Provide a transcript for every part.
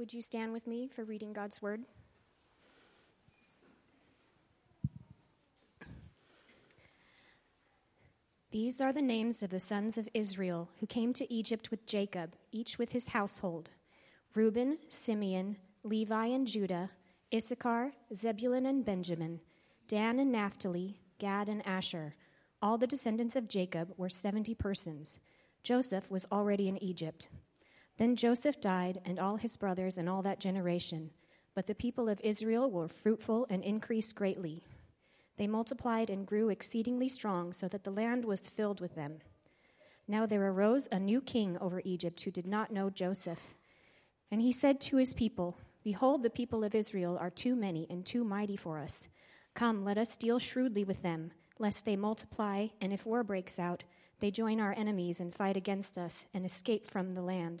Would you stand with me for reading God's word? These are the names of the sons of Israel who came to Egypt with Jacob, each with his household Reuben, Simeon, Levi, and Judah, Issachar, Zebulun, and Benjamin, Dan and Naphtali, Gad and Asher. All the descendants of Jacob were seventy persons. Joseph was already in Egypt. Then Joseph died, and all his brothers, and all that generation. But the people of Israel were fruitful and increased greatly. They multiplied and grew exceedingly strong, so that the land was filled with them. Now there arose a new king over Egypt who did not know Joseph. And he said to his people, Behold, the people of Israel are too many and too mighty for us. Come, let us deal shrewdly with them, lest they multiply, and if war breaks out, they join our enemies and fight against us and escape from the land.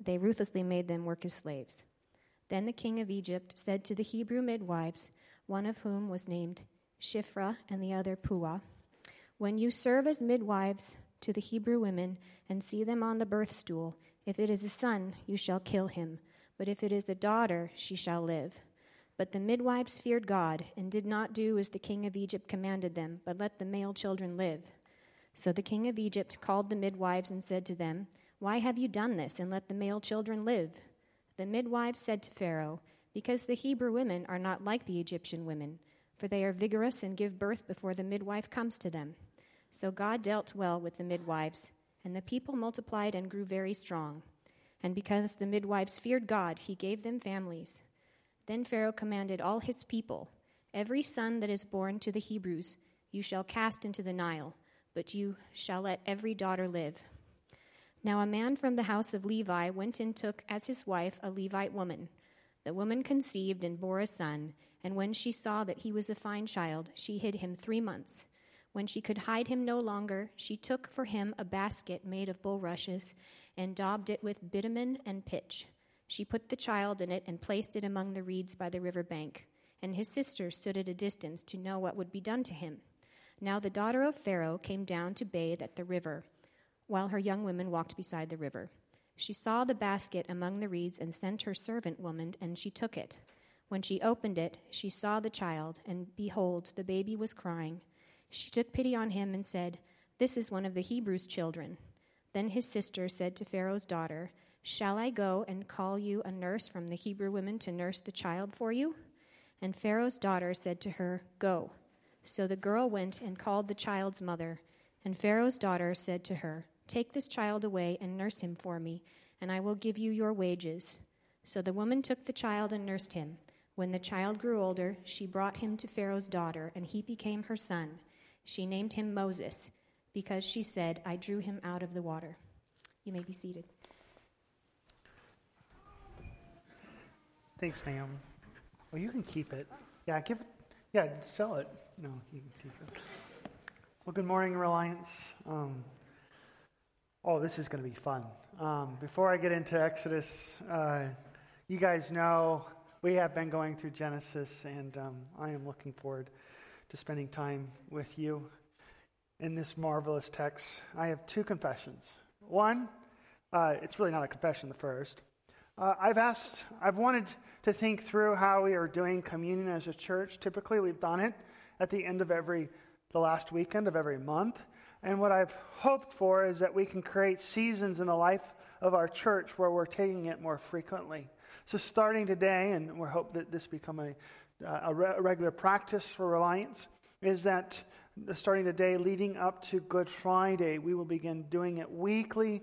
they ruthlessly made them work as slaves. Then the king of Egypt said to the Hebrew midwives, one of whom was named Shiphrah and the other Puah, When you serve as midwives to the Hebrew women and see them on the birth stool, if it is a son, you shall kill him, but if it is a daughter, she shall live. But the midwives feared God and did not do as the king of Egypt commanded them, but let the male children live. So the king of Egypt called the midwives and said to them, why have you done this and let the male children live? The midwives said to Pharaoh, Because the Hebrew women are not like the Egyptian women, for they are vigorous and give birth before the midwife comes to them. So God dealt well with the midwives, and the people multiplied and grew very strong. And because the midwives feared God, he gave them families. Then Pharaoh commanded all his people Every son that is born to the Hebrews you shall cast into the Nile, but you shall let every daughter live. Now a man from the house of Levi went and took as his wife a Levite woman. The woman conceived and bore a son, and when she saw that he was a fine child, she hid him three months. When she could hide him no longer, she took for him a basket made of bulrushes and daubed it with bitumen and pitch. She put the child in it and placed it among the reeds by the river bank. And his sister stood at a distance to know what would be done to him. Now the daughter of Pharaoh came down to bathe at the river while her young women walked beside the river. She saw the basket among the reeds and sent her servant woman, and she took it. When she opened it, she saw the child, and behold, the baby was crying. She took pity on him and said, This is one of the Hebrews' children. Then his sister said to Pharaoh's daughter, Shall I go and call you a nurse from the Hebrew women to nurse the child for you? And Pharaoh's daughter said to her, Go. So the girl went and called the child's mother. And Pharaoh's daughter said to her, Take this child away and nurse him for me, and I will give you your wages. So the woman took the child and nursed him. When the child grew older, she brought him to Pharaoh's daughter, and he became her son. She named him Moses, because she said, I drew him out of the water. You may be seated. Thanks, Naomi. Well, you can keep it. Yeah, give it. Yeah, sell it. No, you can keep it. Well, good morning, Reliance. Um, Oh, this is going to be fun. Um, before I get into Exodus, uh, you guys know we have been going through Genesis, and um, I am looking forward to spending time with you in this marvelous text. I have two confessions. One, uh, it's really not a confession, the first. Uh, I've asked, I've wanted to think through how we are doing communion as a church. Typically, we've done it at the end of every, the last weekend of every month. And what I've hoped for is that we can create seasons in the life of our church where we're taking it more frequently. So, starting today, and we hope that this become a, a, re- regular practice for Reliance, is that starting today, leading up to Good Friday, we will begin doing it weekly,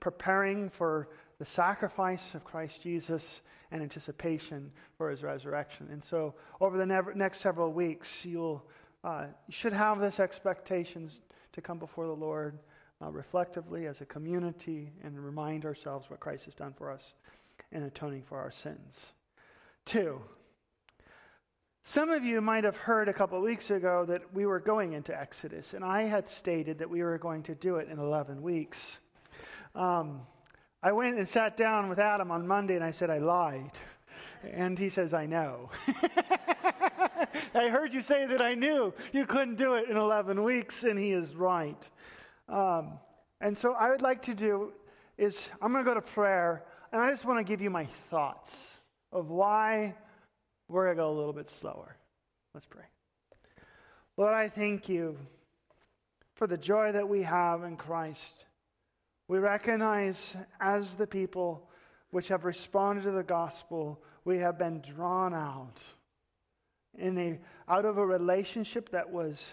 preparing for the sacrifice of Christ Jesus and anticipation for his resurrection. And so, over the next several weeks, you'll uh, you should have this expectations to come before the Lord uh, reflectively as a community and remind ourselves what Christ has done for us in atoning for our sins. Two, some of you might have heard a couple of weeks ago that we were going into Exodus, and I had stated that we were going to do it in 11 weeks. Um, I went and sat down with Adam on Monday, and I said, I lied. And he says, I know. I heard you say that I knew you couldn't do it in 11 weeks, and he is right. Um, and so, I would like to do is I'm going to go to prayer, and I just want to give you my thoughts of why we're going to go a little bit slower. Let's pray. Lord, I thank you for the joy that we have in Christ. We recognize as the people which have responded to the gospel, we have been drawn out in a, out of a relationship that was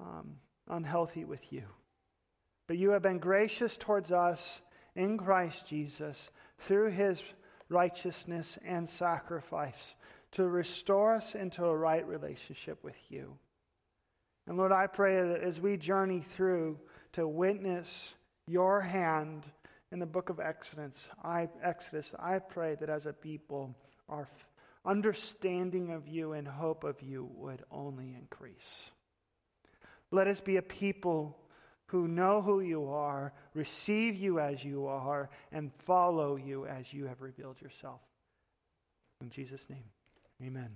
um, unhealthy with you. But you have been gracious towards us in Christ Jesus through his righteousness and sacrifice to restore us into a right relationship with you. And Lord, I pray that as we journey through to witness your hand in the book of Exodus, I, Exodus, I pray that as a people, our understanding of you and hope of you would only increase. Let us be a people who know who you are, receive you as you are, and follow you as you have revealed yourself. In Jesus' name. Amen.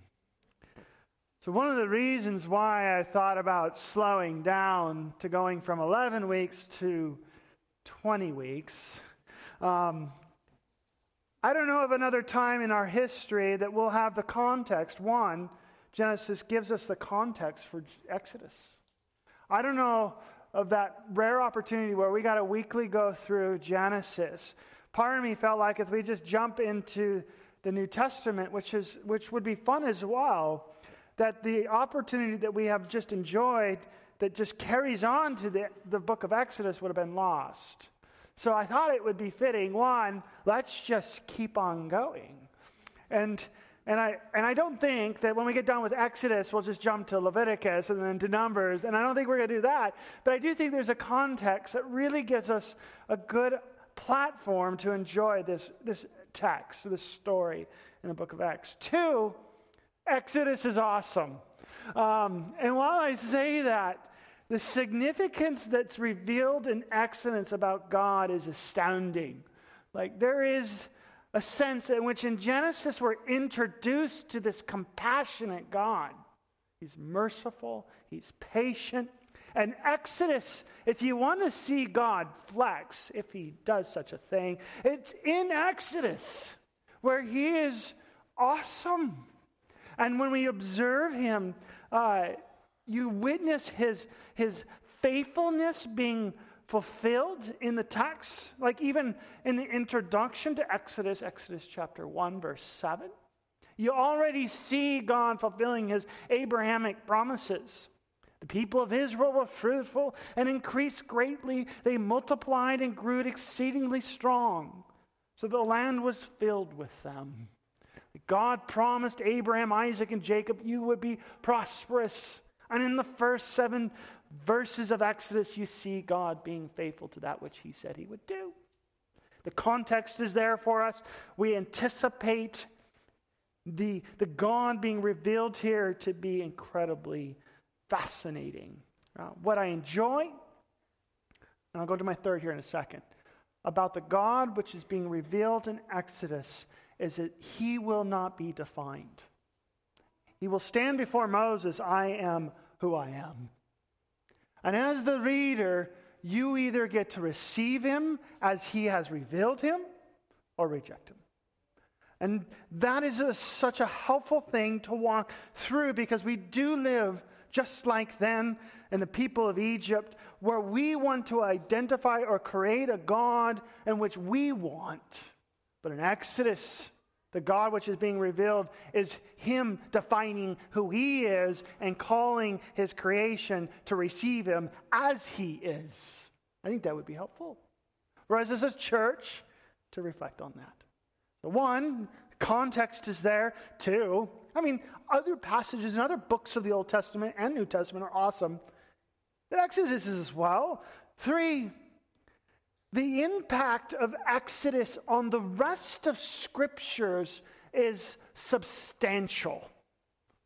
So, one of the reasons why I thought about slowing down to going from 11 weeks to 20 weeks, um, I don't know of another time in our history that we'll have the context. One, Genesis gives us the context for Exodus. I don't know of that rare opportunity where we got to weekly go through Genesis. Part of me felt like if we just jump into the New Testament, which, is, which would be fun as well, that the opportunity that we have just enjoyed that just carries on to the, the book of Exodus would have been lost. So I thought it would be fitting, one, let's just keep on going. And, and, I, and I don't think that when we get done with Exodus, we'll just jump to Leviticus and then to Numbers. And I don't think we're going to do that. But I do think there's a context that really gives us a good platform to enjoy this, this text, this story in the book of Acts. Two, Exodus is awesome. Um, and while I say that, the significance that's revealed in Exodus about God is astounding. Like, there is a sense in which in Genesis we're introduced to this compassionate God. He's merciful, He's patient. And Exodus, if you want to see God flex, if He does such a thing, it's in Exodus where He is awesome. And when we observe Him, uh, you witness His, his faithfulness being fulfilled in the text, like even in the introduction to Exodus, Exodus chapter 1, verse 7. You already see God fulfilling his Abrahamic promises. The people of Israel were fruitful and increased greatly. They multiplied and grew exceedingly strong. So the land was filled with them. God promised Abraham, Isaac, and Jacob, you would be prosperous. And in the first seven verses of Exodus, you see God being faithful to that which he said he would do. The context is there for us. We anticipate the, the God being revealed here to be incredibly fascinating. Uh, what I enjoy, and I'll go to my third here in a second, about the God which is being revealed in Exodus is that he will not be defined. He will stand before Moses, I am who I am. And as the reader, you either get to receive him as he has revealed him or reject him. And that is a, such a helpful thing to walk through because we do live just like them and the people of Egypt, where we want to identify or create a God in which we want. But in Exodus, the God which is being revealed is Him defining who He is and calling His creation to receive Him as He is. I think that would be helpful. Whereas as a church, to reflect on that. So, one, context is there. Two, I mean, other passages in other books of the Old Testament and New Testament are awesome. But Exodus is as well. Three, the impact of Exodus on the rest of scriptures is substantial.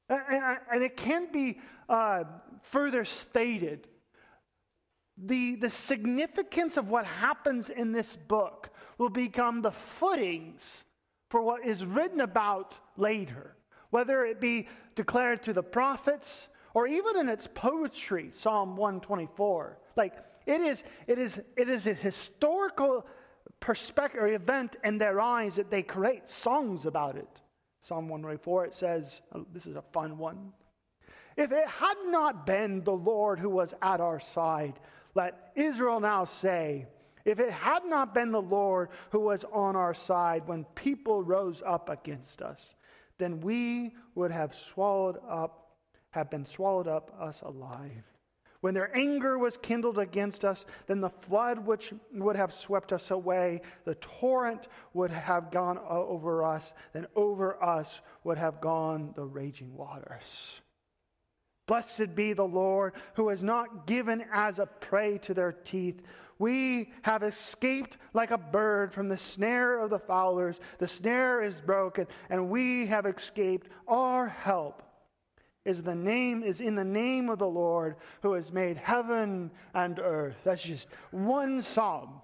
And, it can't be uh, further stated. The, the significance of what happens in this book will become the footings for what is written about later, whether it be declared through the prophets or even in its poetry, Psalm 124. Like it is, it is, it is a historical perspective or event in their eyes that they create songs about it. Psalm 124, it says, oh, this is a fun one. If it had not been the Lord who was at our side, let Israel now say, if it had not been the Lord who was on our side when people rose up against us, then we would have swallowed up, have been swallowed up us alive. When their anger was kindled against us, then the flood which would have swept us away, the torrent would have gone over us, then over us would have gone the raging waters. Blessed be the Lord who has not given as a prey to their teeth we have escaped like a bird from the snare of the fowlers. The snare is broken, and we have escaped. Our help is the name is in the name of the Lord who has made heaven and earth. That's just one psalm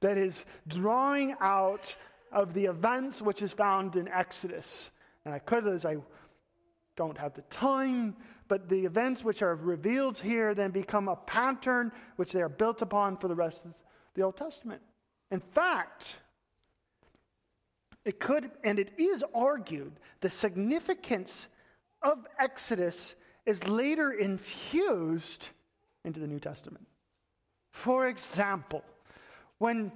that is drawing out of the events which is found in Exodus. And I could, as I don't have the time, but the events which are revealed here then become a pattern which they are built upon for the rest of the Old Testament. In fact, it could, and it is argued, the significance of Exodus is later infused into the New Testament. For example, when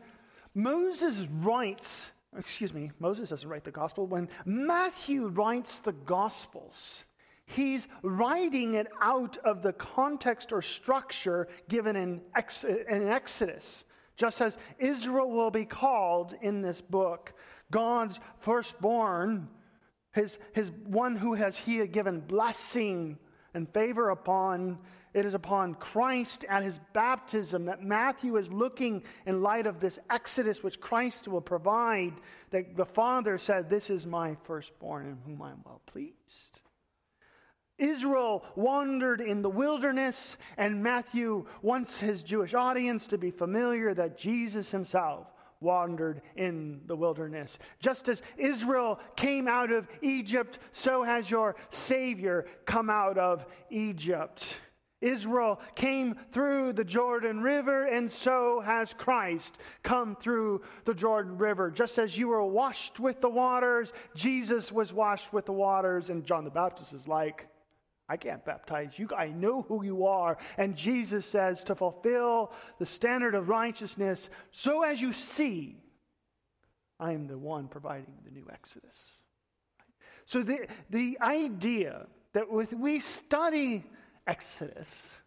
Moses writes, excuse me, Moses doesn't write the gospel, when Matthew writes the gospels, He's writing it out of the context or structure given in, Ex- in Exodus. Just as Israel will be called in this book, God's firstborn, his, his one who has he given blessing and favor upon, it is upon Christ at his baptism that Matthew is looking in light of this exodus which Christ will provide, that the Father said, This is my firstborn in whom I am well pleased. Israel wandered in the wilderness, and Matthew wants his Jewish audience to be familiar that Jesus himself wandered in the wilderness. Just as Israel came out of Egypt, so has your Savior come out of Egypt. Israel came through the Jordan River, and so has Christ come through the Jordan River. Just as you were washed with the waters, Jesus was washed with the waters, and John the Baptist is like, I can't baptize you. I know who you are. And Jesus says to fulfill the standard of righteousness, so as you see, I am the one providing the new Exodus. So the, the idea that with we study Exodus,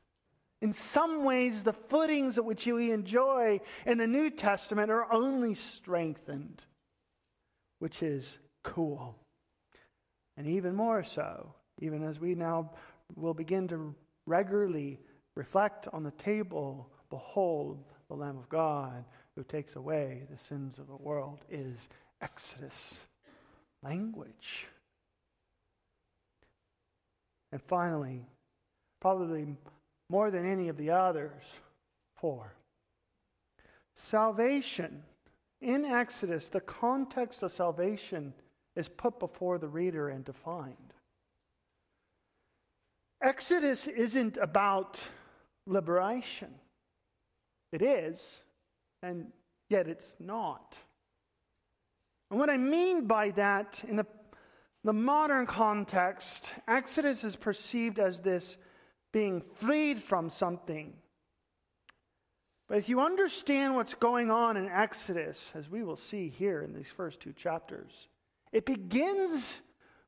in some ways the footings at which we enjoy in the New Testament are only strengthened, which is cool. And even more so, even as we now will begin to regularly reflect on the table, behold, the Lamb of God who takes away the sins of the world is Exodus language. And finally, probably more than any of the others, four. Salvation. In Exodus, the context of salvation is put before the reader and defined. Exodus isn't about liberation. It is, and yet it's not. And what I mean by that in the, the modern context, Exodus is perceived as this being freed from something. But if you understand what's going on in Exodus, as we will see here in these first two chapters, it begins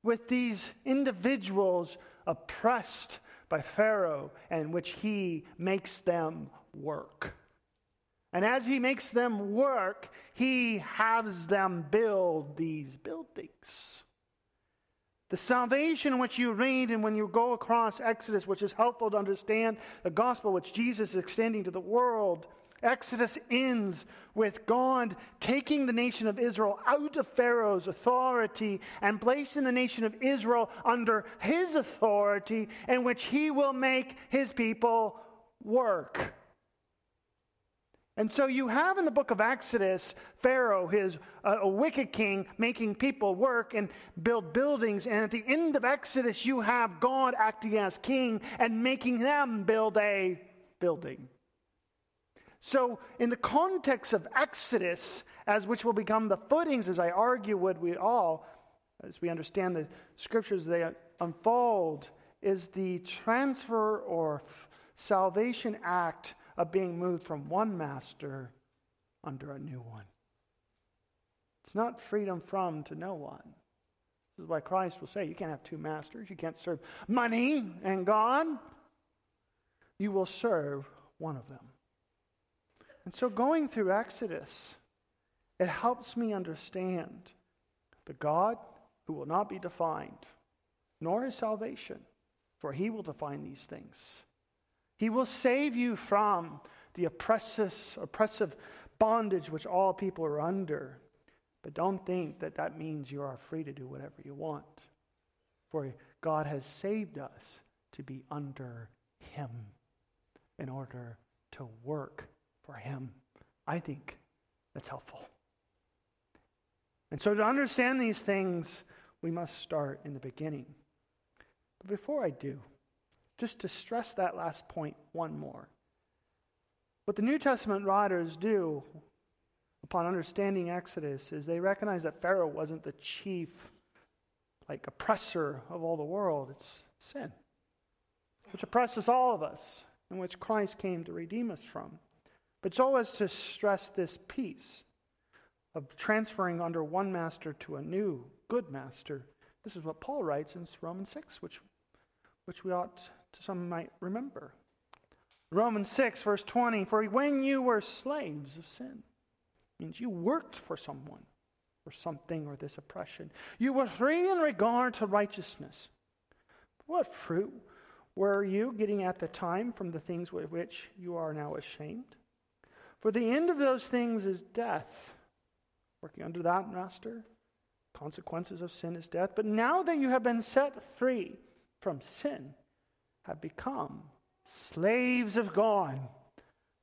with these individuals oppressed by Pharaoh, and which he makes them work. And as he makes them work, he has them build these buildings. The salvation which you read and when you go across Exodus, which is helpful to understand the gospel which Jesus is extending to the world, Exodus ends with God taking the nation of Israel out of Pharaoh's authority and placing the nation of Israel under his authority, in which he will make his people work. And so you have in the book of Exodus Pharaoh, his uh, a wicked king, making people work and build buildings. And at the end of Exodus, you have God acting as king and making them build a building. So, in the context of Exodus, as which will become the footings, as I argue, would we all, as we understand the scriptures, they unfold, is the transfer or salvation act of being moved from one master under a new one. It's not freedom from to no one. This is why Christ will say you can't have two masters. You can't serve money and God. You will serve one of them. And so, going through Exodus, it helps me understand the God who will not be defined, nor his salvation, for he will define these things. He will save you from the oppressive, oppressive bondage which all people are under. But don't think that that means you are free to do whatever you want. For God has saved us to be under Him in order to work for Him. I think that's helpful. And so, to understand these things, we must start in the beginning. But before I do, just to stress that last point one more. What the New Testament writers do upon understanding Exodus is they recognize that Pharaoh wasn't the chief, like, oppressor of all the world. It's sin, which oppresses all of us, and which Christ came to redeem us from. But so as to stress this piece of transferring under one master to a new, good master. This is what Paul writes in Romans 6, which, which we ought to some might remember. Romans 6, verse 20 For when you were slaves of sin, means you worked for someone or something or this oppression. You were free in regard to righteousness. What fruit were you getting at the time from the things with which you are now ashamed? For the end of those things is death. Working under that master, consequences of sin is death. But now that you have been set free from sin, have become slaves of God.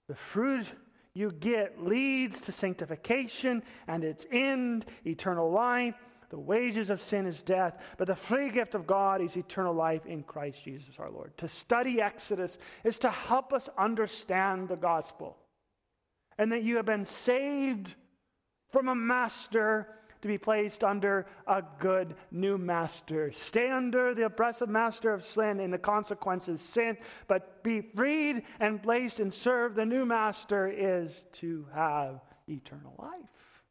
The fruit you get leads to sanctification and its end, eternal life. The wages of sin is death, but the free gift of God is eternal life in Christ Jesus our Lord. To study Exodus is to help us understand the gospel and that you have been saved from a master to be placed under a good new master. Stay under the oppressive master of sin and the consequences sin, but be freed and placed and serve the new master is to have eternal life.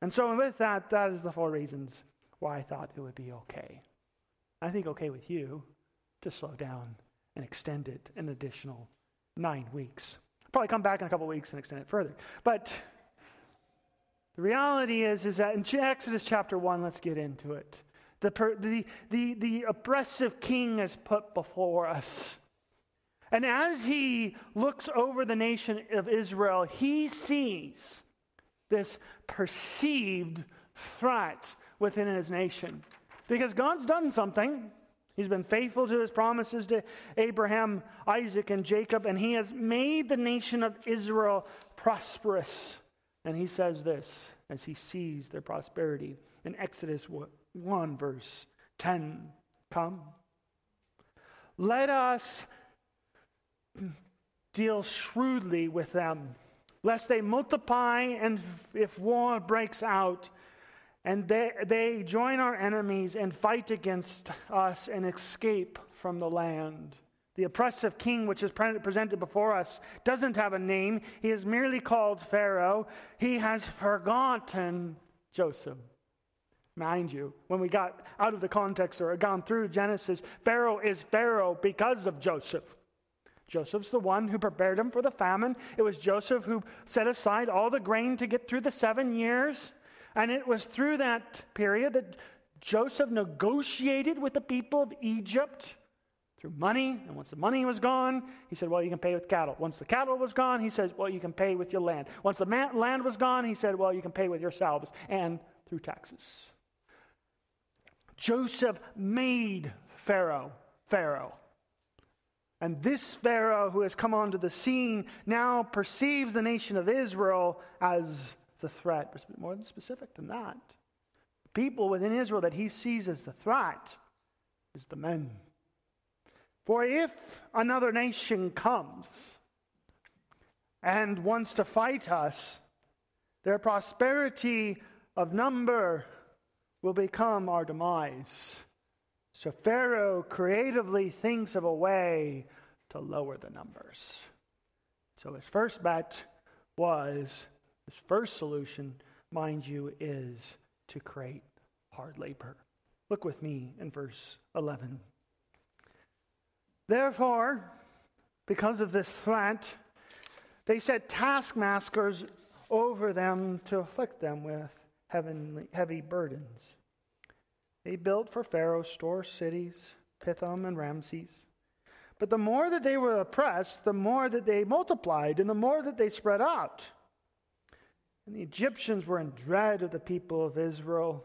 And so, with that, that is the four reasons why I thought it would be okay. I think okay with you to slow down and extend it an additional nine weeks. Probably come back in a couple weeks and extend it further. But the reality is, is that in Exodus chapter 1, let's get into it. The, the, the, the oppressive king is put before us. And as he looks over the nation of Israel, he sees this perceived threat within his nation. Because God's done something. He's been faithful to his promises to Abraham, Isaac, and Jacob, and he has made the nation of Israel prosperous. And he says this as he sees their prosperity in Exodus 1, verse 10 Come, let us deal shrewdly with them, lest they multiply and if war breaks out, and they, they join our enemies and fight against us and escape from the land. The oppressive king, which is presented before us, doesn't have a name. He is merely called Pharaoh. He has forgotten Joseph. Mind you, when we got out of the context or gone through Genesis, Pharaoh is Pharaoh because of Joseph. Joseph's the one who prepared him for the famine. It was Joseph who set aside all the grain to get through the seven years. And it was through that period that Joseph negotiated with the people of Egypt through money. And once the money was gone, he said, Well, you can pay with cattle. Once the cattle was gone, he says, Well, you can pay with your land. Once the man- land was gone, he said, Well, you can pay with yourselves and through taxes. Joseph made Pharaoh Pharaoh. And this Pharaoh who has come onto the scene now perceives the nation of Israel as the threat. It's more specific than that. The People within Israel that he sees as the threat is the men. For if another nation comes and wants to fight us, their prosperity of number will become our demise. So Pharaoh creatively thinks of a way to lower the numbers. So his first bet was first solution, mind you, is to create hard labor. Look with me in verse 11. Therefore, because of this threat, they set taskmasters over them to afflict them with heavenly, heavy burdens. They built for Pharaoh store cities, Pithom and Ramses. But the more that they were oppressed, the more that they multiplied, and the more that they spread out. And the Egyptians were in dread of the people of Israel,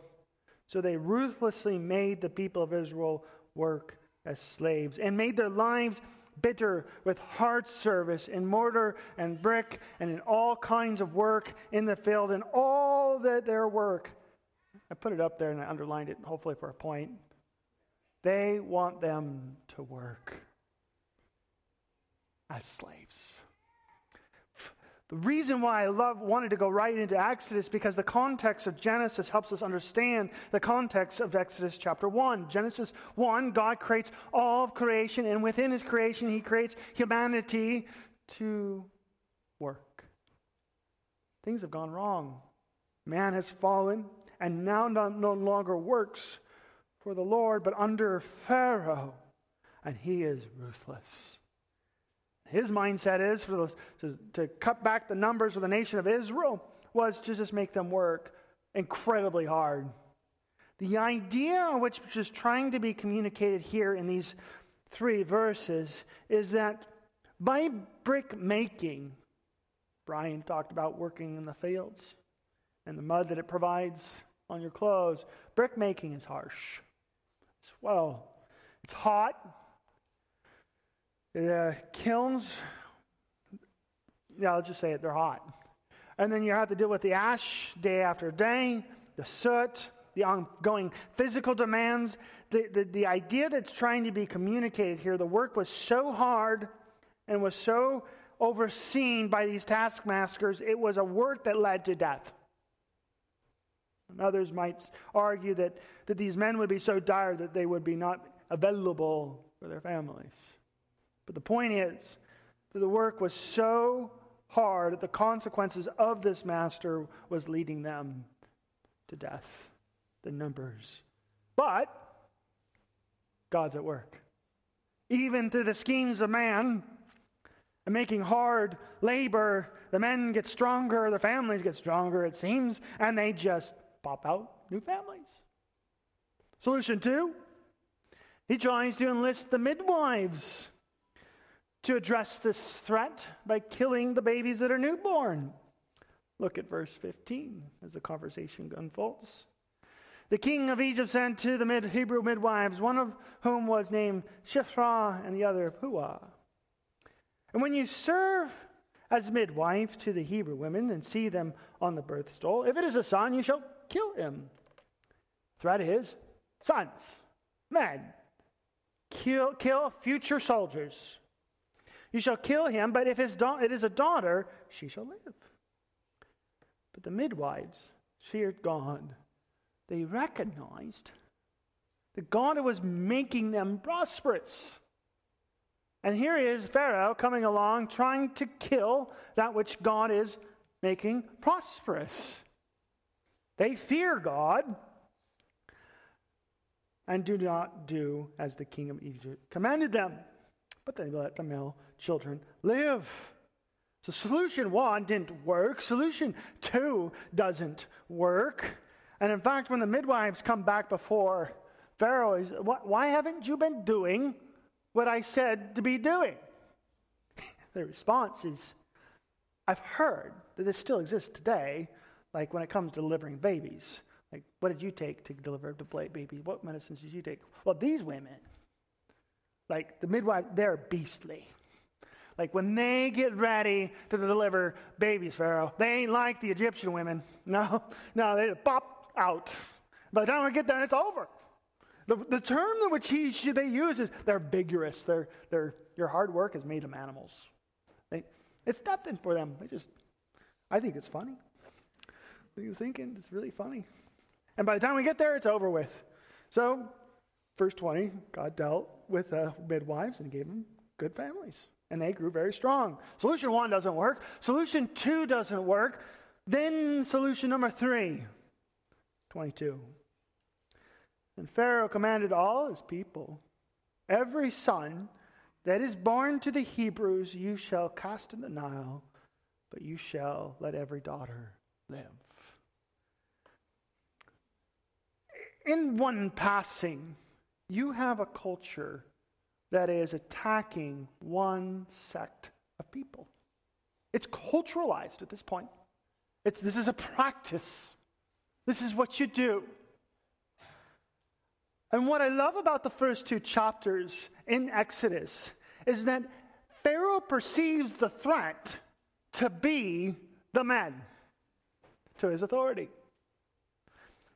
so they ruthlessly made the people of Israel work as slaves and made their lives bitter with hard service in mortar and brick and in all kinds of work in the field and all that their work I put it up there and I underlined it, hopefully for a point. They want them to work as slaves. The reason why I love wanted to go right into Exodus because the context of Genesis helps us understand the context of Exodus chapter 1. Genesis 1, God creates all of creation, and within his creation, he creates humanity to work. Things have gone wrong. Man has fallen and now no longer works for the Lord, but under Pharaoh, and he is ruthless. His mindset is for the, to, to cut back the numbers of the nation of Israel was to just make them work incredibly hard. The idea which is trying to be communicated here in these three verses is that by brick making, Brian talked about working in the fields and the mud that it provides on your clothes. Brick making is harsh. It's, well, it's hot. The kilns, yeah, I'll just say it, they're hot. And then you have to deal with the ash day after day, the soot, the ongoing physical demands. The, the, the idea that's trying to be communicated here, the work was so hard and was so overseen by these taskmasters, it was a work that led to death. And others might argue that, that these men would be so dire that they would be not available for their families. But the point is that the work was so hard that the consequences of this master was leading them to death, the numbers. But God's at work. Even through the schemes of man and making hard labor, the men get stronger, the families get stronger, it seems, and they just pop out new families. Solution two, he tries to enlist the midwives to address this threat by killing the babies that are newborn. Look at verse 15 as the conversation unfolds. The king of Egypt sent to the mid- Hebrew midwives, one of whom was named Shiphrah and the other Puah. And when you serve as midwife to the Hebrew women and see them on the birth stool, if it is a son, you shall kill him. Threat is sons, men, kill, kill future soldiers. You shall kill him, but if da- it is a daughter, she shall live. But the midwives feared God. They recognized that God was making them prosperous. And here is Pharaoh coming along trying to kill that which God is making prosperous. They fear God and do not do as the king of Egypt commanded them, but they let the male children live. So, solution one didn't work. Solution two doesn't work. And in fact, when the midwives come back before Pharaoh, is, why haven't you been doing what I said to be doing. the response is, I've heard that this still exists today, like when it comes to delivering babies. Like, what did you take to deliver the baby? What medicines did you take? Well, these women, like the midwife, they're beastly. Like when they get ready to deliver babies, Pharaoh, they ain't like the Egyptian women. No, no, they pop out. By the time we get there, it's over. The, the term that which he, they use is they're vigorous. They're, they're, your hard work has made them animals. They, it's nothing for them. They just, I think it's funny. You're thinking it's really funny. And by the time we get there, it's over with. So, verse 20, God dealt with uh, midwives and gave them good families. And they grew very strong. Solution one doesn't work. Solution two doesn't work. Then, solution number three 22. And Pharaoh commanded all his people Every son that is born to the Hebrews you shall cast in the Nile, but you shall let every daughter live. In one passing, you have a culture that is attacking one sect of people. It's culturalized at this point. It's, this is a practice. This is what you do. And what I love about the first two chapters in Exodus is that Pharaoh perceives the threat to be the man to his authority.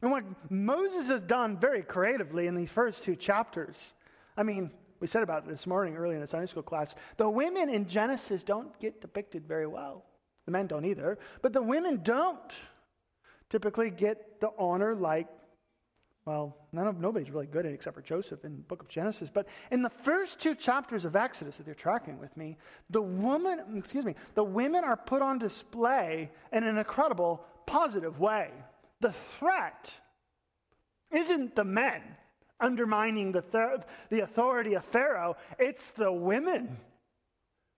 And what Moses has done very creatively in these first two chapters, I mean, we said about this morning early in the Sunday school class, the women in Genesis don't get depicted very well. The men don't either, but the women don't typically get the honor like well, none of, nobody's really good at it except for Joseph in the book of Genesis. But in the first two chapters of Exodus that they're tracking with me, the woman, excuse me, the women are put on display in an incredible positive way. The threat isn't the men undermining the, th- the authority of Pharaoh, it's the women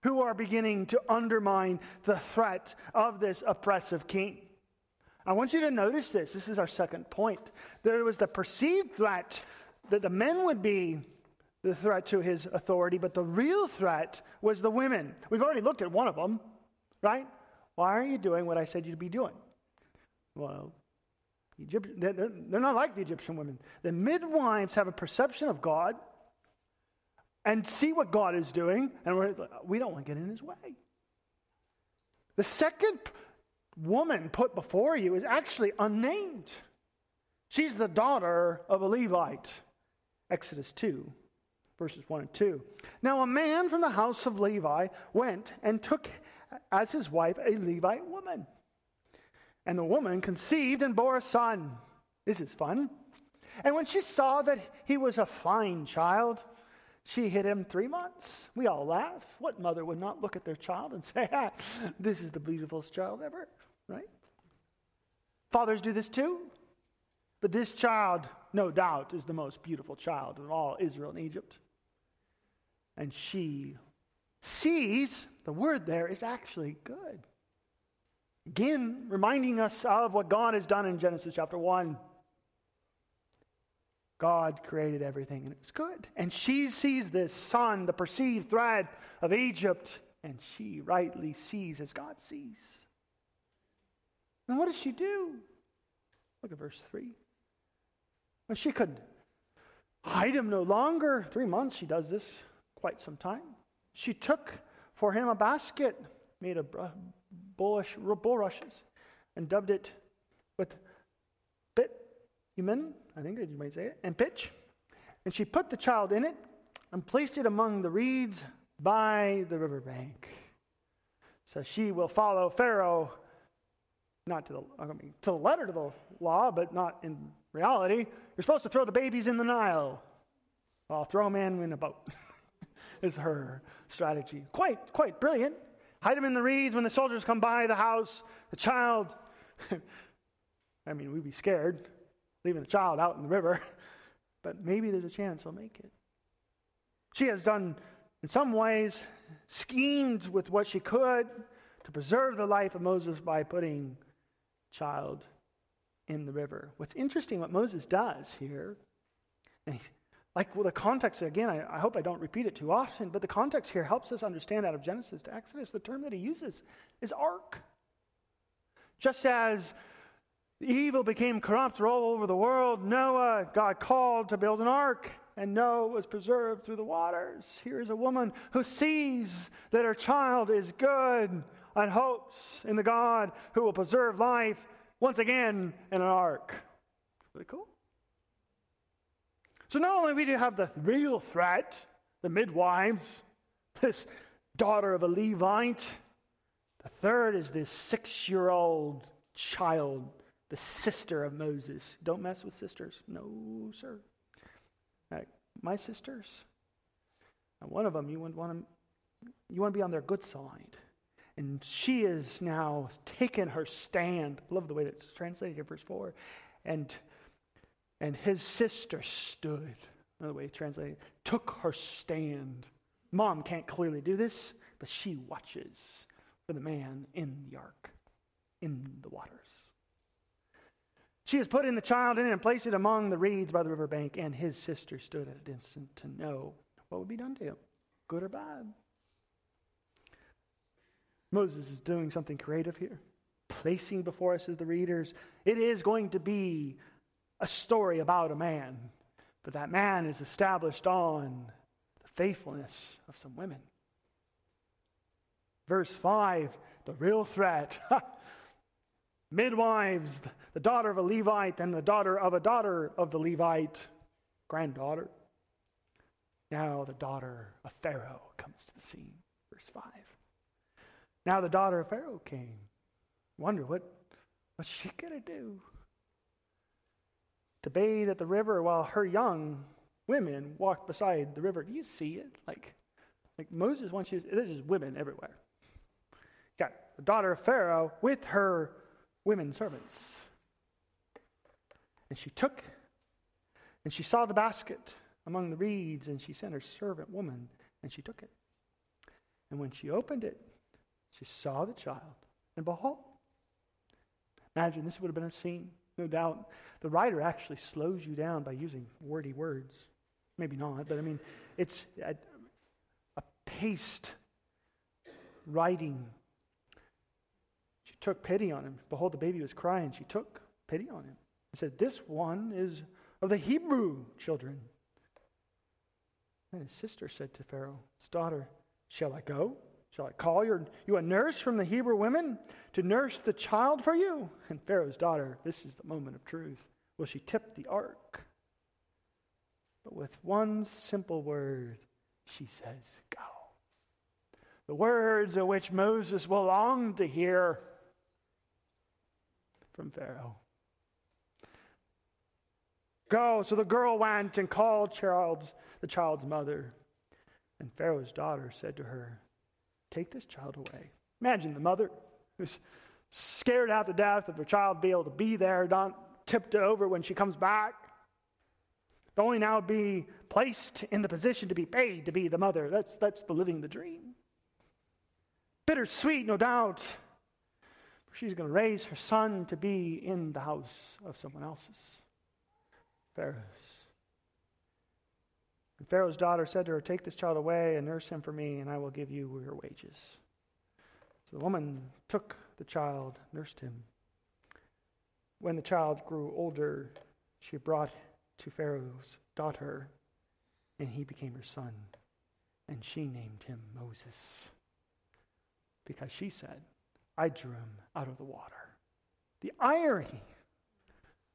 who are beginning to undermine the threat of this oppressive king. I want you to notice this. This is our second point. There was the perceived threat that the men would be the threat to his authority, but the real threat was the women. We've already looked at one of them, right? Why are you doing what I said you'd be doing? Well, They're, they're not like the Egyptian women. The midwives have a perception of God and see what God is doing, and we're, we don't want to get in his way. The second woman put before you is actually unnamed. She's the daughter of a Levite. Exodus 2, verses 1 and 2. Now, a man from the house of Levi went and took as his wife a Levite woman. And the woman conceived and bore a son. This is fun. And when she saw that he was a fine child, she hid him three months. We all laugh. What mother would not look at their child and say, ah, This is the beautifulest child ever? Right? Fathers do this too. But this child, no doubt, is the most beautiful child of all Israel and Egypt. And she sees, the word there is actually good. Again, reminding us of what God has done in Genesis chapter 1. God created everything and it was good. And she sees this son, the perceived threat of Egypt, and she rightly sees as God sees. And what does she do? Look at verse 3. Well, she could hide him no longer. Three months she does this, quite some time. She took for him a basket made of bulrushes and dubbed it with bit, human, I think that you might say it, and pitch. And she put the child in it and placed it among the reeds by the riverbank. So she will follow Pharaoh not to the, I mean, to the letter to the law, but not in reality. You're supposed to throw the babies in the Nile. I'll throw them in in a boat. is her strategy. Quite, quite brilliant. Hide him in the reeds when the soldiers come by the house. The child, I mean, we'd be scared leaving the child out in the river, but maybe there's a chance he'll make it. She has done, in some ways, schemed with what she could to preserve the life of Moses by putting child in the river. What's interesting, what Moses does here, and Like well, the context, again, I, I hope I don't repeat it too often, but the context here helps us understand out of Genesis to Exodus, the term that he uses is ark. Just as evil became corrupt all over the world, Noah, God called to build an ark, and Noah was preserved through the waters. Here's a woman who sees that her child is good and hopes in the God who will preserve life once again in an ark. Really cool. So not only do we have the real threat, the midwives, this daughter of a Levite, the third is this six year old child, the sister of Moses. Don't mess with sisters. No, sir. Right. My sisters, one of them, you want, to, you want to be on their good side. And she is now taken her stand. I love the way that's translated in verse 4. And, and his sister stood. Another way translated, took her stand. Mom can't clearly do this, but she watches for the man in the ark, in the waters. She has put in the child in it and placed it among the reeds by the river bank, and his sister stood at a distance to know what would be done to him, good or bad. Moses is doing something creative here, placing before us as the readers. It is going to be a story about a man, but that man is established on the faithfulness of some women. Verse 5, the real threat. Midwives, the daughter of a Levite and the daughter of a daughter of the Levite, granddaughter. Now the daughter of Pharaoh comes to the scene. Verse 5. Now the daughter of Pharaoh came. Wonder what what's she gonna do? To bathe at the river while her young women walked beside the river. Do you see it? Like, like Moses wants you. There's just women everywhere. Got the daughter of Pharaoh with her women servants, and she took, and she saw the basket among the reeds, and she sent her servant woman, and she took it. And when she opened it, she saw the child, and behold, imagine this would have been a scene. No doubt the writer actually slows you down by using wordy words. Maybe not, but I mean, it's a, a paced writing. She took pity on him. Behold, the baby was crying. She took pity on him and said, This one is of the Hebrew children. And his sister said to Pharaoh, His daughter, Shall I go? Shall I call your, you a nurse from the Hebrew women to nurse the child for you? And Pharaoh's daughter, this is the moment of truth. Will she tip the ark? But with one simple word, she says, Go. The words of which Moses will long to hear from Pharaoh. Go. So the girl went and called child's, the child's mother. And Pharaoh's daughter said to her, Take this child away. Imagine the mother who's scared out to death of her child be able to be there, not tipped over when she comes back. To only now be placed in the position to be paid to be the mother. That's, that's the living the dream. Bittersweet, no doubt. She's going to raise her son to be in the house of someone else's. Pharaoh's. And Pharaoh's daughter said to her, Take this child away and nurse him for me, and I will give you your wages. So the woman took the child, nursed him. When the child grew older, she brought to Pharaoh's daughter, and he became her son. And she named him Moses, because she said, I drew him out of the water. The irony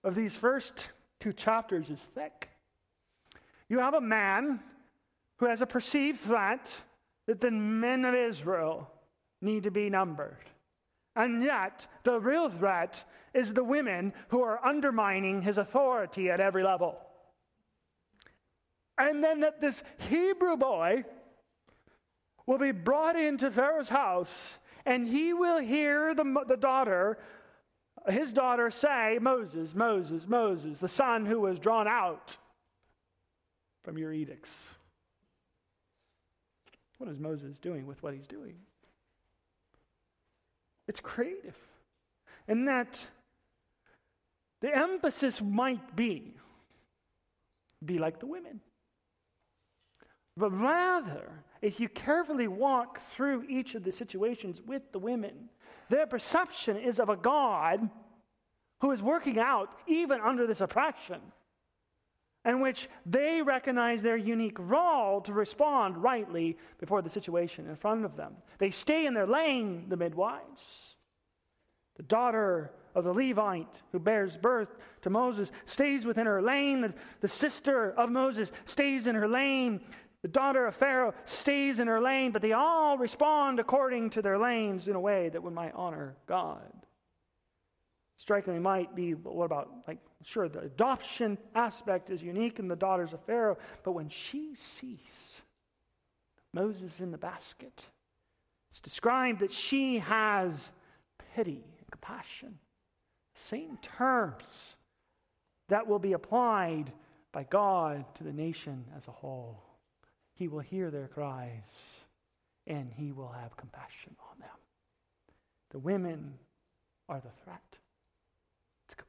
of these first two chapters is thick. You have a man who has a perceived threat that the men of Israel need to be numbered. And yet, the real threat is the women who are undermining his authority at every level. And then that this Hebrew boy will be brought into Pharaoh's house, and he will hear the, the daughter, his daughter, say, Moses, Moses, Moses, the son who was drawn out from your edicts. What is Moses doing with what he's doing? It's creative. And that the emphasis might be be like the women. but rather, if you carefully walk through each of the situations with the women, their perception is of a God who is working out even under this oppression, in which they recognize their unique role to respond rightly before the situation in front of them. They stay in their lane, the midwives. The daughter of the Levite who bears birth to Moses stays within her lane. The, the, sister of Moses stays in her lane. The daughter of Pharaoh stays in her lane, but they all respond according to their lanes in a way that would might honor God. Strikingly might be, but what about, like, sure, the adoption aspect is unique in the daughters of Pharaoh, but when she sees Moses in the basket, it's described that she has pity and compassion. Same terms that will be applied by God to the nation as a whole. He will hear their cries and he will have compassion on them. The women are the threat.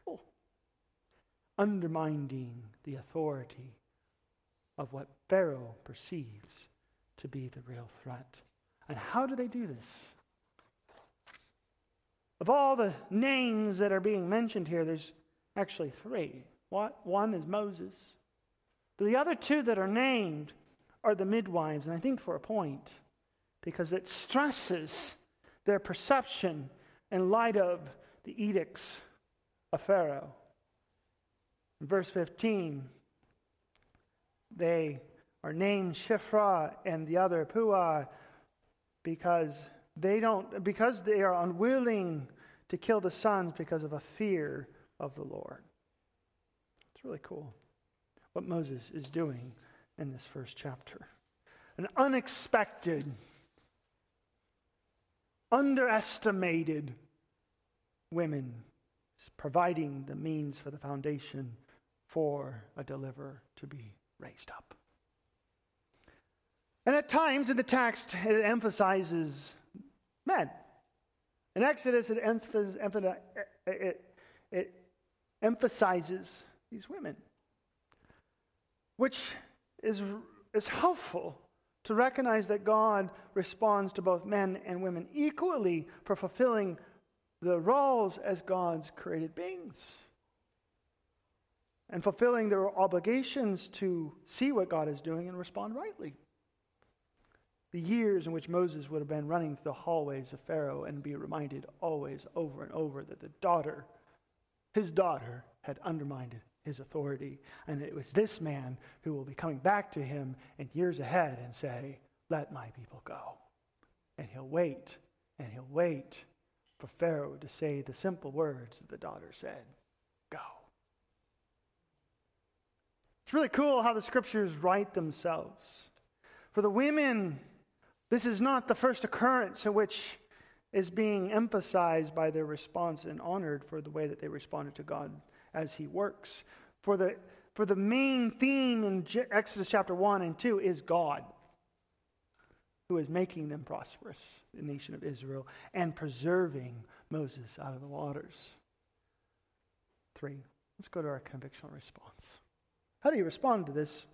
Cool. Oh, undermining the authority of what Pharaoh perceives to be the real threat. And how do they do this? Of all the names that are being mentioned here, there's actually three. One is Moses. But the other two that are named are the midwives, and I think for a point, because it stresses their perception in light of the edicts of Pharaoh. In verse 15, they are named Shiphrah and the other Puah because they don't because they are unwilling to kill the sons because of a fear of the Lord. It's really cool what Moses is doing in this first chapter. An unexpected, underestimated women providing the means for the foundation for a deliverer to be raised up. And at times in the text, it emphasizes men. In Exodus, it, emphasizes, it, it emphasizes these women which is, is helpful to recognize that God responds to both men and women equally for fulfilling the roles as God's created beings and fulfilling their obligations to see what God is doing and respond rightly. The years in which Moses would have been running through the hallways of Pharaoh and be reminded always over and over that the daughter, his daughter, had undermined his authority. And it was this man who will be coming back to him in years ahead and say, Let my people go. And he'll wait, and he'll wait for Pharaoh to say the simple words that the daughter said Go. It's really cool how the scriptures write themselves. For the women, this is not the first occurrence in which is being emphasized by their response and honored for the way that they responded to God as he works. For the, for the main theme in Exodus chapter 1 and 2 is God, who is making them prosperous, the nation of Israel, and preserving Moses out of the waters. Three, let's go to our convictional response. How do you respond to this?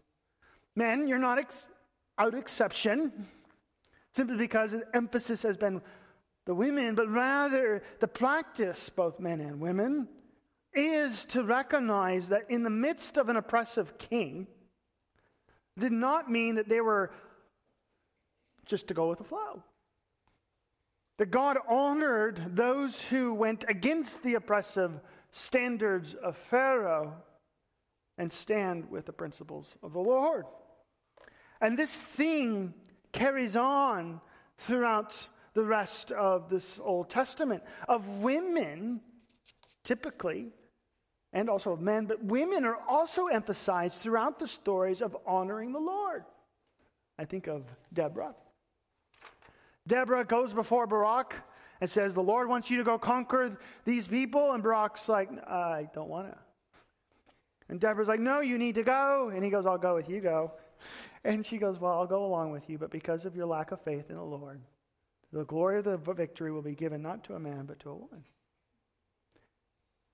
Men, you're not ex- out exception simply because the emphasis has been the women, but rather the practice, both men and women, is to recognize that in the midst of an oppressive king, did not mean that they were just to go with the flow. That God honored those who went against the oppressive standards of Pharaoh and stand with the principles of the Lord. And this theme carries on throughout the rest of this Old Testament of women typically and also of men, but women are also emphasized throughout the stories of honoring the Lord. I think of Deborah. Deborah goes before Barak and says, The Lord wants you to go conquer these people. And Barak's like, I don't want to. And Deborah's like, No, you need to go. And he goes, I'll go with you, go. And she goes, Well, I'll go along with you, but because of your lack of faith in the Lord, the glory of the victory will be given not to a man, but to a woman.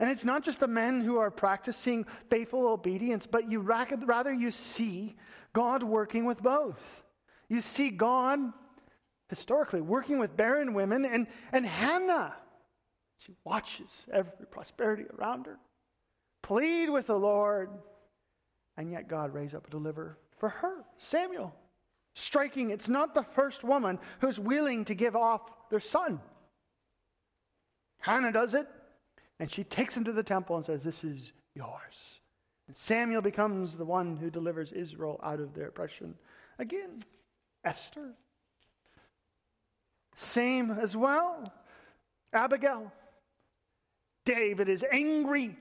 And it's not just the men who are practicing faithful obedience, but you rather you see God working with both. You see God historically working with barren women and, and Hannah. She watches every prosperity around her, plead with the Lord, and yet God raised up a deliverer for her, Samuel. Striking, it's not the first woman who's willing to give off their son. Hannah does it, and she takes him to the temple and says, This is yours. And Samuel becomes the one who delivers Israel out of their oppression. Again, Esther. Same as well. Abigail. David is angry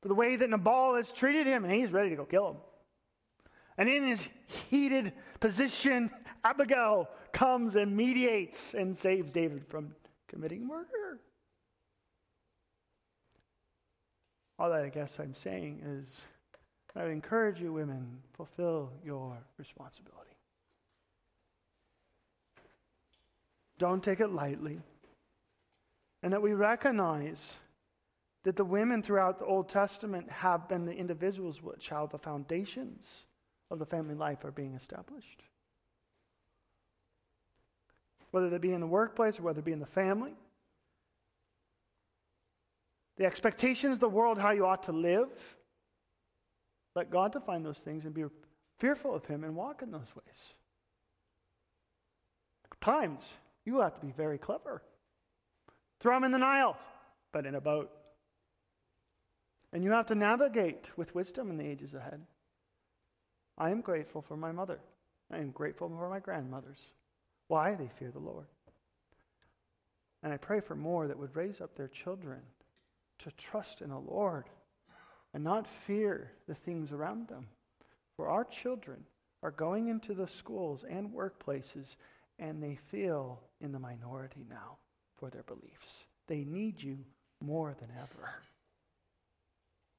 for the way that Nabal has treated him, and he's ready to go kill him. And in his heated position, Abigail comes and mediates and saves David from committing murder. All that I guess I'm saying is I would encourage you, women, fulfill your responsibility. Don't take it lightly. And that we recognize that the women throughout the Old Testament have been the individuals which how the foundations of the family life are being established. Whether they be in the workplace or whether it be in the family. The expectations of the world, how you ought to live. Let God define those things and be fearful of Him and walk in those ways. Times, you have to be very clever. Throw them in the Nile, but in a boat. And you have to navigate with wisdom in the ages ahead. I am grateful for my mother. I am grateful for my grandmothers. Why? They fear the Lord. And I pray for more that would raise up their children to trust in the Lord and not fear the things around them. For our children are going into the schools and workplaces and they feel in the minority now for their beliefs. They need you more than ever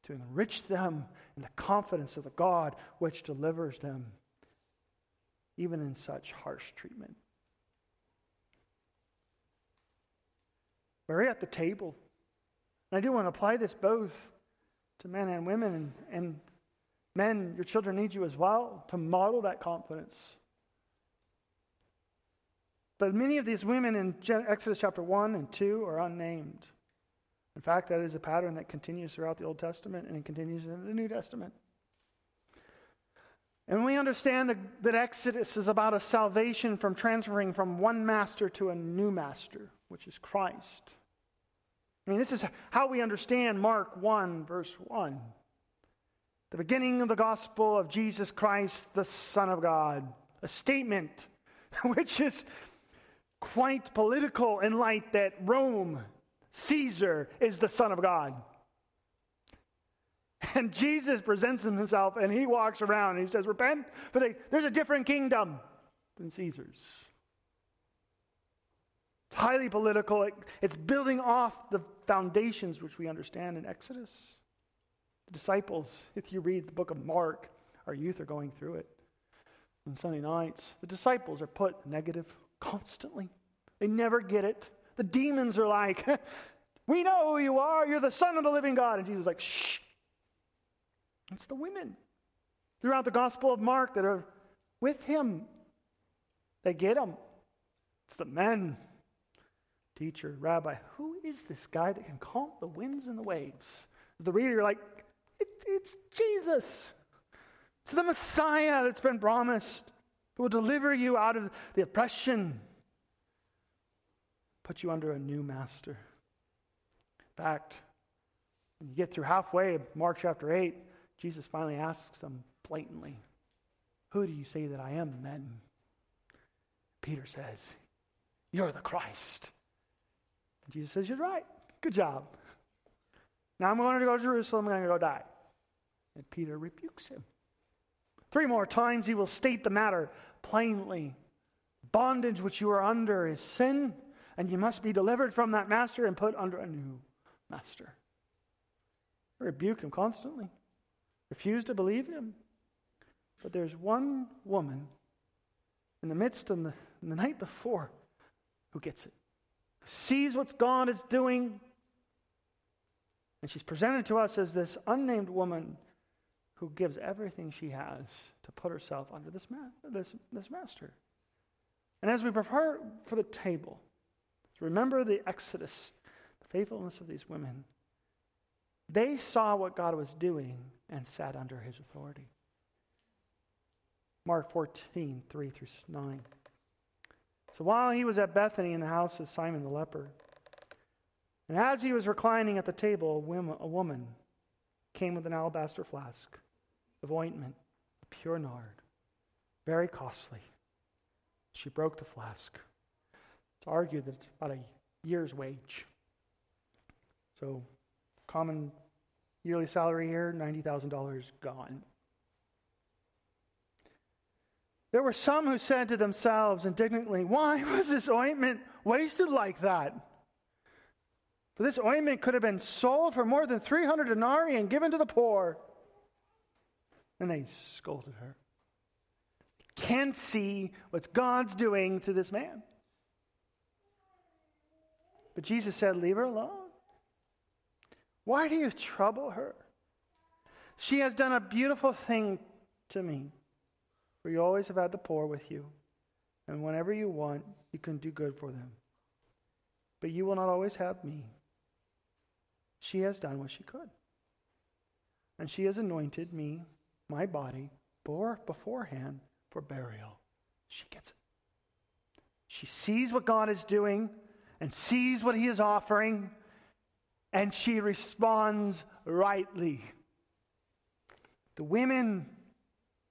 to enrich them in the confidence of the God which delivers them, even in such harsh treatment. We're at the table. And I do want to apply this both to men and women. And, and men, your children need you as well to model that confidence. But many of these women in Exodus chapter 1 and 2 are unnamed. In fact, that is a pattern that continues throughout the Old Testament and it continues in the New Testament. And we understand that, that Exodus is about a salvation from transferring from one master to a new master, which is Christ. I mean, this is how we understand Mark 1, verse 1. The beginning of the gospel of Jesus Christ, the Son of God. A statement which is quite political in light that Rome, Caesar, is the Son of God. And Jesus presents himself and he walks around and he says, Repent, for they, there's a different kingdom than Caesar's. It's highly political. It, it's building off the foundations which we understand in Exodus. The disciples, if you read the book of Mark, our youth are going through it on Sunday nights. The disciples are put negative constantly. They never get it. The demons are like, We know who you are. You're the Son of the living God. And Jesus is like, Shh. It's the women throughout the Gospel of Mark that are with him. They get him. It's the men. Teacher, rabbi, who is this guy that can calm the winds and the waves? As the reader, you're like, it, it's Jesus. It's the Messiah that's been promised who will deliver you out of the oppression, put you under a new master. In fact, when you get through halfway of Mark chapter 8, Jesus finally asks them blatantly, Who do you say that I am, men? Peter says, You're the Christ. And Jesus says, You're right. Good job. Now I'm going to go to Jerusalem. I'm going to go die. And Peter rebukes him. Three more times he will state the matter plainly. Bondage which you are under is sin, and you must be delivered from that master and put under a new master. rebuke him constantly, refuse to believe him. But there's one woman in the midst of the, the night before who gets it, sees what God is doing, And she's presented to us as this unnamed woman who gives everything she has to put herself under this, ma- this, this master. And as we prepare for the table, remember the Exodus, the faithfulness of these women. They saw what God was doing and sat under his authority. Mark 14, 3 through 9. So while he was at Bethany in the house of Simon the leper, and as he was reclining at the table, a woman came with an alabaster flask of ointment, pure nard, very costly. She broke the flask. It's argued that it's about a year's wage. So, common yearly salary here, $90,000 gone. There were some who said to themselves indignantly, Why was this ointment wasted like that? For this ointment could have been sold for more than 300 denarii and given to the poor. And they scolded her. Can't see what God's doing to this man. But Jesus said, Leave her alone. Why do you trouble her? She has done a beautiful thing to me. For you always have had the poor with you, and whenever you want, you can do good for them. But you will not always have me. She has done what she could. And she has anointed me, my body, bore beforehand for burial. She gets it. She sees what God is doing and sees what He is offering, and she responds rightly. The women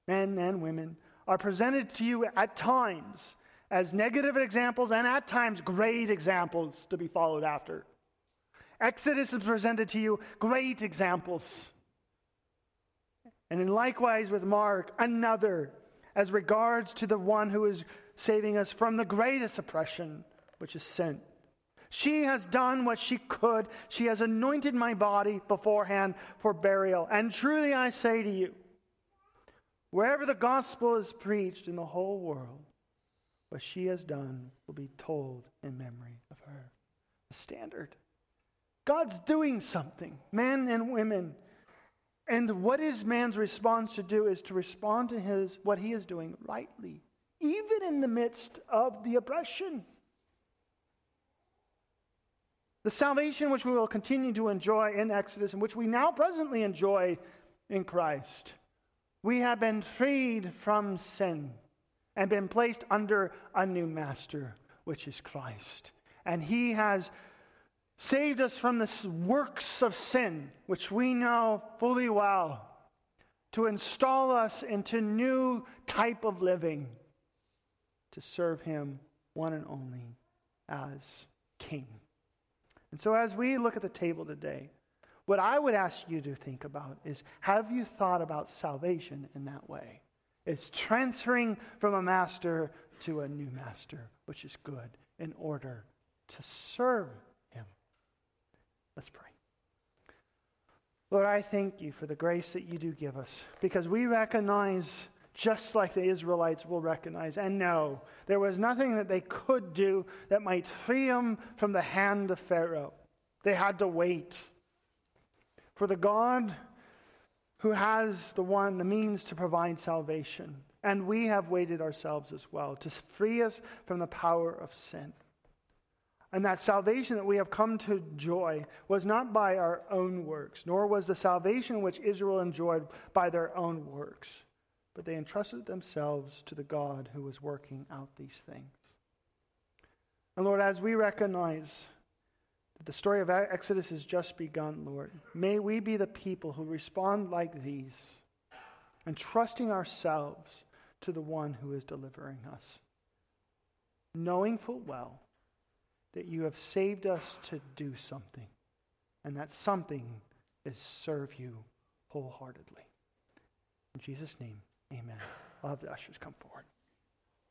men and women, are presented to you at times as negative examples and at times great examples to be followed after. Exodus is presented to you great examples. And in likewise with Mark, another as regards to the one who is saving us from the greatest oppression, which is sin. She has done what she could. She has anointed my body beforehand for burial. And truly I say to you, Wherever the gospel is preached in the whole world, what she has done will be told in memory of her. The standard. God's doing something, men and women. And what is man's response to do is to respond to his what he is doing rightly, even in the midst of the oppression. The salvation which we will continue to enjoy in Exodus and which we now presently enjoy in Christ we have been freed from sin and been placed under a new master, which is Christ. And he has saved us from the works of sin, which we know fully well, to install us into new type of living to serve him one and only as king. And so as we look at the table today, what I would ask you to think about is have you thought about salvation in that way? It's transferring from a master to a new master, which is good, in order to serve. Let's pray. Lord, I thank you for the grace that you do give us because we recognize, just like the Israelites will recognize and know, there was nothing that they could do that might free them from the hand of Pharaoh. They had to wait for the God who has the one, the means to provide salvation. And we have waited ourselves as well to free us from the power of sin. And that salvation that we have come to enjoy was not by our own works, nor was the salvation which Israel enjoyed by their own works, but they entrusted themselves to the God who was working out these things. And Lord, as we recognize that the story of Exodus has just begun, Lord. May we be the people who respond like these entrusting ourselves to the one who is delivering us, knowing full well that you have saved us to do something, and that something is serve you wholeheartedly. In Jesus' name, amen. I'll have the ushers come forward.